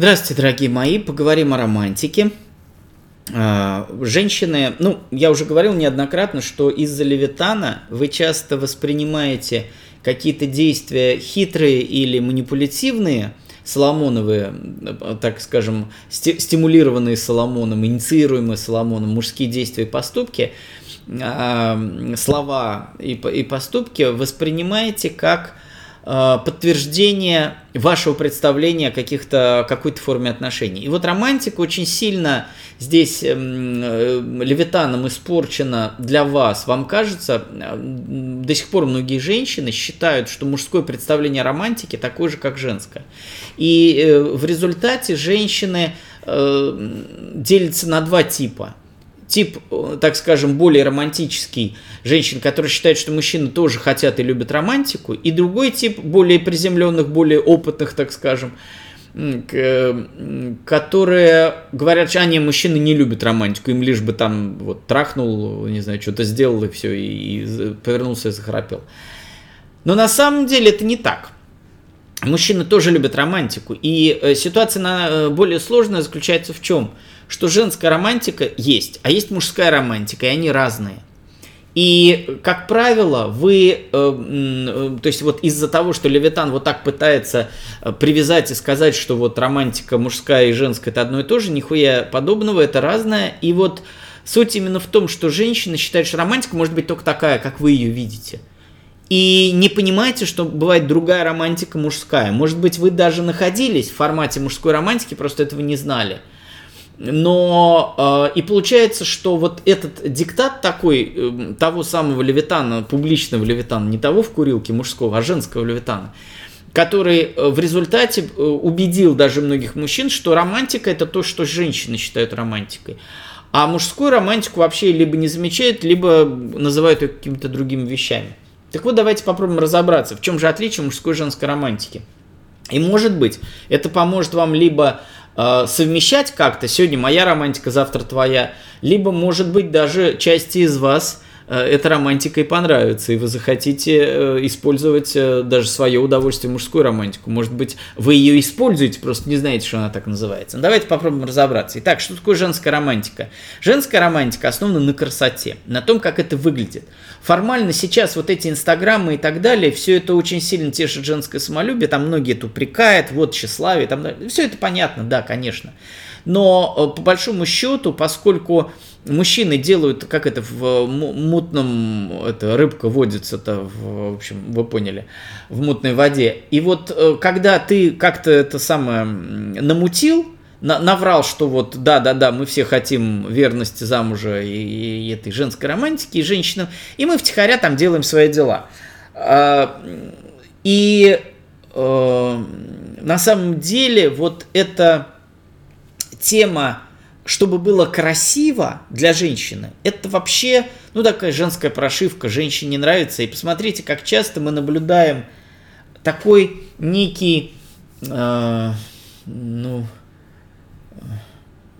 Здравствуйте, дорогие мои. Поговорим о романтике. А, женщины, ну, я уже говорил неоднократно, что из-за левитана вы часто воспринимаете какие-то действия хитрые или манипулятивные, Соломоновые, так скажем, стимулированные Соломоном, инициируемые Соломоном, мужские действия и поступки, а, слова и поступки воспринимаете как подтверждение вашего представления о каких-то, какой-то форме отношений. И вот романтика очень сильно здесь эм, э, левитаном испорчена для вас. Вам кажется, э, до сих пор многие женщины считают, что мужское представление о романтике такое же, как женское. И в результате женщины делятся на два типа – тип, э, так скажем, более романтический женщин, которые считают, что мужчины тоже хотят и любят романтику, и другой тип более приземленных, более опытных, так скажем, которые говорят, что они мужчины не любят романтику, им лишь бы там вот трахнул, не знаю, что-то сделал и все, и, и повернулся и захрапел. Но на самом деле это не так. Мужчины тоже любят романтику. И э, ситуация на, э, более сложная заключается в чем? Что женская романтика есть, а есть мужская романтика, и они разные. И, как правило, вы, э, э, то есть вот из-за того, что Левитан вот так пытается э, привязать и сказать, что вот романтика мужская и женская это одно и то же, нихуя подобного, это разное. И вот суть именно в том, что женщина считает, что романтика может быть только такая, как вы ее видите – и не понимаете, что бывает другая романтика мужская. Может быть, вы даже находились в формате мужской романтики, просто этого не знали. Но э, и получается, что вот этот диктат такой, э, того самого левитана, публичного левитана, не того в курилке мужского, а женского левитана, который э, в результате э, убедил даже многих мужчин, что романтика это то, что женщины считают романтикой. А мужскую романтику вообще либо не замечают, либо называют ее какими-то другими вещами. Так вот, давайте попробуем разобраться, в чем же отличие мужской и женской романтики. И может быть, это поможет вам либо э, совмещать как-то, сегодня моя романтика, завтра твоя, либо, может быть, даже части из вас эта романтика и понравится, и вы захотите э, использовать э, даже свое удовольствие, мужскую романтику. Может быть, вы ее используете, просто не знаете, что она так называется. Но давайте попробуем разобраться. Итак, что такое женская романтика? Женская романтика основана на красоте, на том, как это выглядит. Формально сейчас вот эти инстаграмы и так далее, все это очень сильно тешит женское самолюбие, там многие это упрекают, вот тщеславие, там, все это понятно, да, конечно. Но по большому счету, поскольку мужчины делают, как это в мутном, это рыбка водится-то, в, в общем, вы поняли, в мутной воде. И вот э, когда ты как-то это самое намутил, на, наврал, что вот да-да-да, мы все хотим верности замужа и, и этой женской романтики, и женщинам, и мы втихаря там делаем свои дела. А, и э, на самом деле вот эта тема чтобы было красиво для женщины, это вообще, ну, такая женская прошивка, женщине нравится. И посмотрите, как часто мы наблюдаем такой некий, э, ну,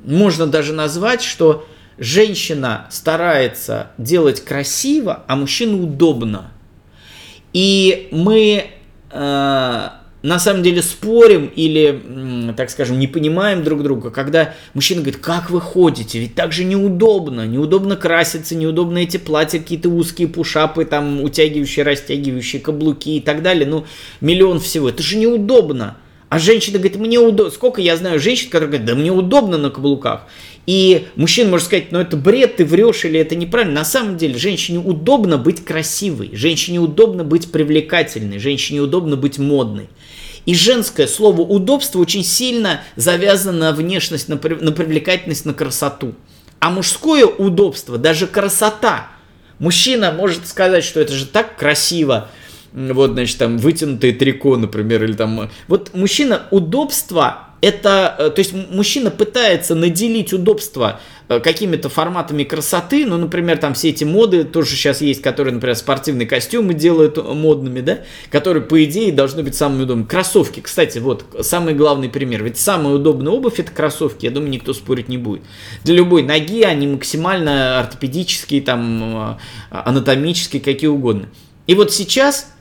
можно даже назвать, что женщина старается делать красиво, а мужчина удобно. И мы э, на самом деле спорим или, так скажем, не понимаем друг друга, когда мужчина говорит, как вы ходите, ведь так же неудобно, неудобно краситься, неудобно эти платья, какие-то узкие пушапы, там, утягивающие, растягивающие каблуки и так далее, ну, миллион всего, это же неудобно. А женщина говорит, мне удобно. Сколько я знаю женщин, которые говорят, да мне удобно на каблуках. И мужчина может сказать, ну это бред, ты врешь или это неправильно. На самом деле женщине удобно быть красивой, женщине удобно быть привлекательной, женщине удобно быть модной. И женское слово удобство очень сильно завязано на внешность, на, на привлекательность, на красоту. А мужское удобство, даже красота. Мужчина может сказать, что это же так красиво, вот, значит, там, вытянутое трико, например, или там... Вот мужчина удобство это, э, то есть мужчина пытается наделить удобство э, какими-то форматами красоты, ну, например, там все эти моды тоже сейчас есть, которые, например, спортивные костюмы делают модными, да, которые, по идее, должны быть самыми удобными. Кроссовки, кстати, вот самый главный пример, ведь самая удобная обувь это кроссовки, я думаю, никто спорить не будет. Для любой ноги они максимально ортопедические, там, э, анатомические, какие угодно. И вот сейчас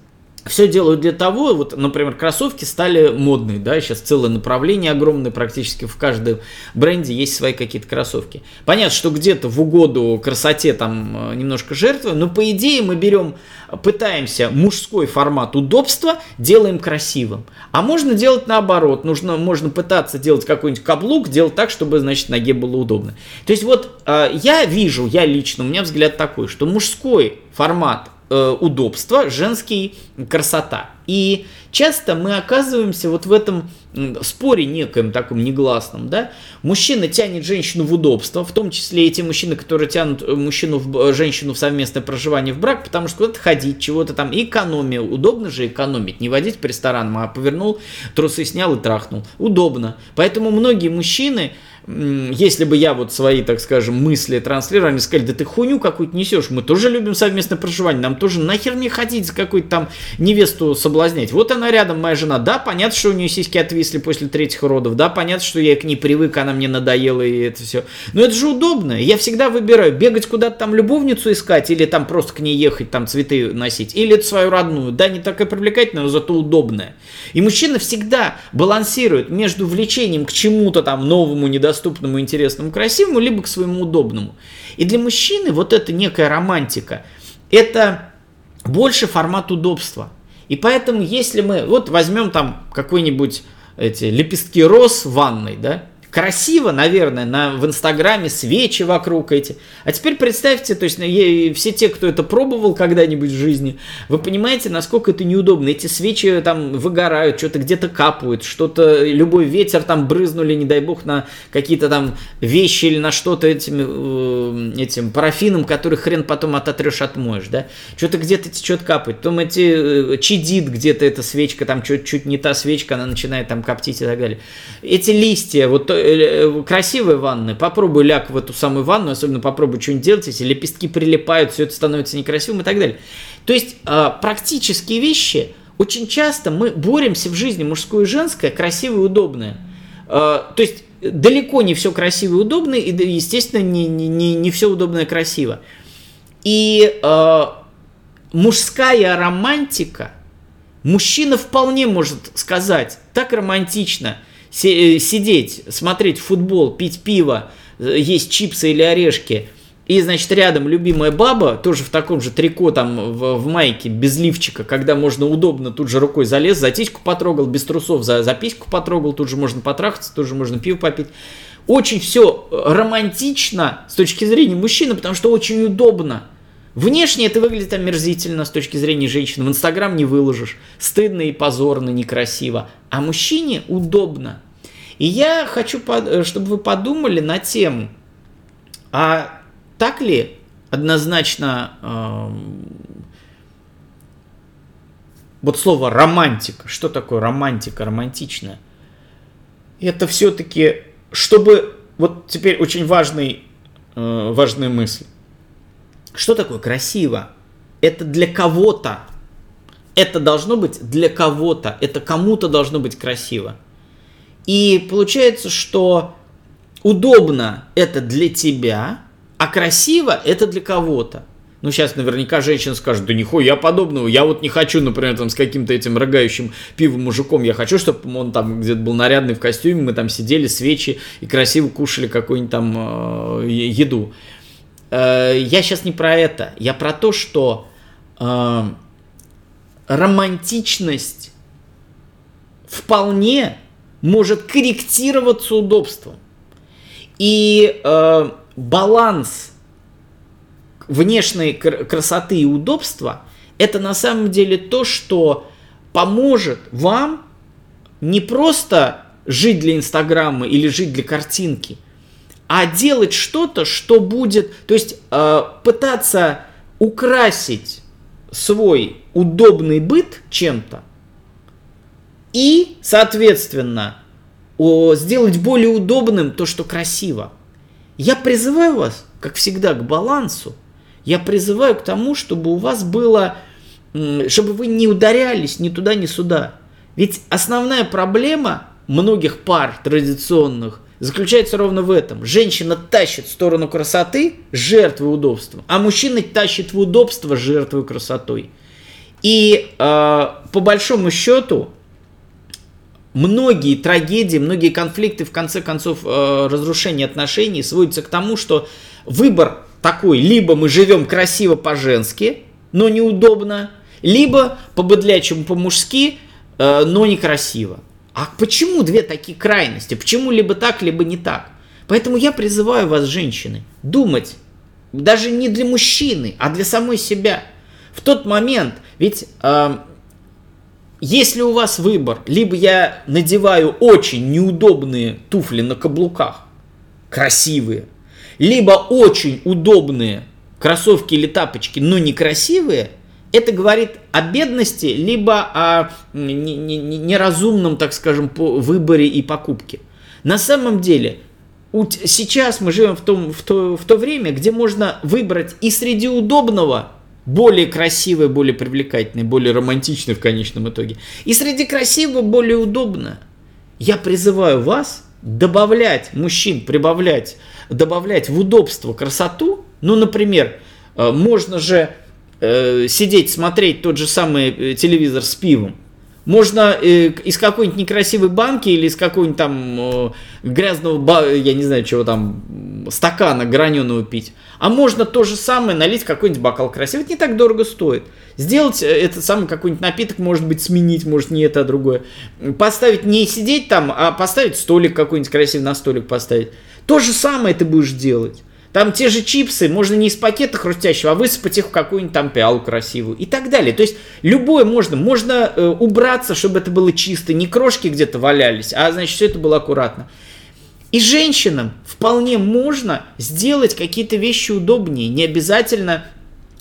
все делают для того, вот, например, кроссовки стали модные, да, сейчас целое направление огромное, практически в каждом бренде есть свои какие-то кроссовки. Понятно, что где-то в угоду красоте там э, немножко жертвы, но по идее мы берем, пытаемся мужской формат удобства, делаем красивым. А можно делать наоборот, нужно, можно пытаться делать какой-нибудь каблук, делать так, чтобы, значит, ноге было удобно. То есть вот э, я вижу, я лично, у меня взгляд такой, что мужской формат э, удобство, женский красота. И часто мы оказываемся вот в этом споре некоем таком негласном, да, мужчина тянет женщину в удобство, в том числе и те мужчины, которые тянут э, мужчину в, женщину в совместное проживание в брак, потому что куда-то ходить, чего-то там, экономия, удобно же экономить, не водить по ресторанам, а повернул, трусы снял и трахнул, удобно. Поэтому многие мужчины, если бы я вот свои, так скажем, мысли транслировал, они сказали, да ты хуйню какую-то несешь, мы тоже любим совместное проживание, нам тоже нахер мне ходить какую-то там невесту соблазнять. Вот она рядом, моя жена, да, понятно, что у нее сиськи отвисли после третьих родов, да, понятно, что я к ней привык, она мне надоела и это все. Но это же удобно, я всегда выбираю, бегать куда-то там любовницу искать или там просто к ней ехать, там цветы носить, или это свою родную, да, не такая привлекательная, но зато удобная. И мужчина всегда балансирует между влечением к чему-то там новому, недоступному, доступному, интересному, красивому, либо к своему удобному. И для мужчины вот эта некая романтика, это больше формат удобства. И поэтому, если мы, вот возьмем там какой-нибудь эти лепестки роз в ванной, да, красиво, наверное, на, в Инстаграме свечи вокруг эти. А теперь представьте, то есть все те, кто это пробовал когда-нибудь в жизни, вы понимаете, насколько это неудобно. Эти свечи там выгорают, что-то где-то капают, что-то, любой ветер там брызнули, не дай бог, на какие-то там вещи или на что-то этим, э, этим парафином, который хрен потом ототрешь, отмоешь, да. Что-то где-то течет, капает. Потом эти э, чадит где-то эта свечка, там чуть-чуть не та свечка, она начинает там коптить и так далее. Эти листья, вот Э, красивые ванны, попробуй ляг в эту самую ванну, особенно попробуй что-нибудь делать, если лепестки прилипают, все это становится некрасивым и так далее. То есть а, практические вещи, очень часто мы боремся в жизни мужское и женское, красивое и удобное. А, то есть далеко не все красиво и удобно, и, естественно, не, не, не все удобное красиво. И э, мужская романтика, мужчина вполне может сказать, так романтично – Э, сидеть, смотреть футбол, пить пиво, э, есть чипсы или орешки, и, значит, рядом любимая баба, тоже в таком же трико, там, в, в майке, без лифчика, когда можно удобно тут же рукой залез, за титьку потрогал, без трусов за, за письку потрогал, тут же можно потрахаться, тут же можно пиво попить. Очень все романтично с точки зрения мужчины, потому что очень удобно. Внешне это выглядит омерзительно с точки зрения женщины. В Инстаграм не выложишь. Стыдно и позорно, некрасиво. А мужчине удобно. И я хочу, чтобы вы подумали на тему, а так ли однозначно э, вот слово романтика, что такое романтика, романтичная? Это все-таки, чтобы, вот теперь очень важный, э, важная мысль. Что такое красиво? Это для кого-то. Это должно быть для кого-то. Это кому-то должно быть красиво. И получается, что удобно это для тебя, а красиво это для кого-то. Ну, сейчас наверняка женщина скажет, да нихуя подобного, я вот не хочу, например, там с каким-то этим рыгающим пивом мужиком, я хочу, чтобы он там где-то был нарядный в костюме, мы там сидели, свечи и красиво кушали какую-нибудь там э, еду. Я сейчас не про это, я про то, что э, романтичность вполне может корректироваться удобством. И э, баланс внешней красоты и удобства это на самом деле то, что поможет вам не просто жить для Инстаграма или жить для картинки – а делать что-то, что будет, то есть э, пытаться украсить свой удобный быт чем-то и, соответственно, о, сделать более удобным то, что красиво. Я призываю вас, как всегда, к балансу. Я призываю к тому, чтобы у вас было, чтобы вы не ударялись ни туда, ни сюда. Ведь основная проблема многих пар традиционных – заключается ровно в этом. Женщина тащит в сторону красоты, жертвой удобства, а мужчина тащит в удобство, жертвой красотой. И э, по большому счету многие трагедии, многие конфликты, в конце концов, э, разрушение отношений сводятся к тому, что выбор такой, либо мы живем красиво по-женски, но неудобно, либо по-быдлячему по-мужски, э, но некрасиво. А почему две такие крайности? Почему либо так, либо не так? Поэтому я призываю вас, женщины, думать даже не для мужчины, а для самой себя. В тот момент, ведь э, если у вас выбор, либо я надеваю очень неудобные туфли на каблуках, красивые, либо очень удобные кроссовки или тапочки, но некрасивые, это говорит о бедности, либо о неразумном, так скажем, выборе и покупке. На самом деле, сейчас мы живем в, том, в, то, в то время, где можно выбрать и среди удобного более красивое, более привлекательное, более романтичное в конечном итоге, и среди красивого более удобное. Я призываю вас добавлять мужчин, прибавлять, добавлять в удобство красоту. Ну, например, э, можно же э, сидеть, смотреть тот же самый э, телевизор с пивом. Можно э, из какой-нибудь некрасивой банки или из какого-нибудь там э, грязного, я не знаю, чего там, стакана граненого пить. А можно то же самое налить какой-нибудь бокал красивый. Это не так дорого стоит. Сделать э, этот самый какой-нибудь напиток, может быть, сменить, может, не это, а другое. Поставить, не сидеть там, а поставить столик какой-нибудь красивый на столик поставить. То же самое ты будешь делать. Там те же чипсы можно не из пакета хрустящего, а высыпать их в какую-нибудь там пиалу красивую и так далее. То есть любое можно. Можно э, убраться, чтобы это было чисто, не крошки где-то валялись, а значит все это было аккуратно. И женщинам вполне можно сделать какие-то вещи удобнее. Не обязательно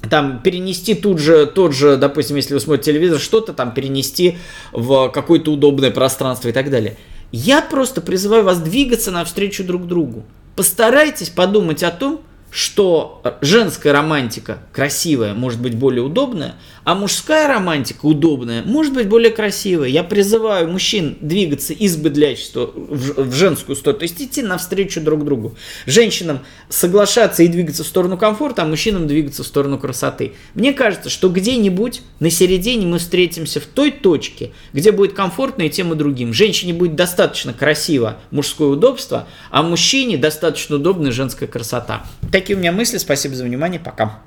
там перенести тут же, тот же, допустим, если вы смотрите телевизор, что-то там перенести в какое-то удобное пространство и так далее. Я просто призываю вас двигаться навстречу друг другу. Постарайтесь подумать о том, что женская романтика красивая может быть более удобная, а мужская романтика удобная может быть более красивая. Я призываю мужчин двигаться из быдлячества в женскую сторону, то есть идти навстречу друг другу. Женщинам соглашаться и двигаться в сторону комфорта, а мужчинам двигаться в сторону красоты. Мне кажется, что где-нибудь на середине мы встретимся в той точке, где будет комфортно и тем и другим. Женщине будет достаточно красиво мужское удобство, а мужчине достаточно удобная женская красота. Такие у меня мысли. Спасибо за внимание. Пока.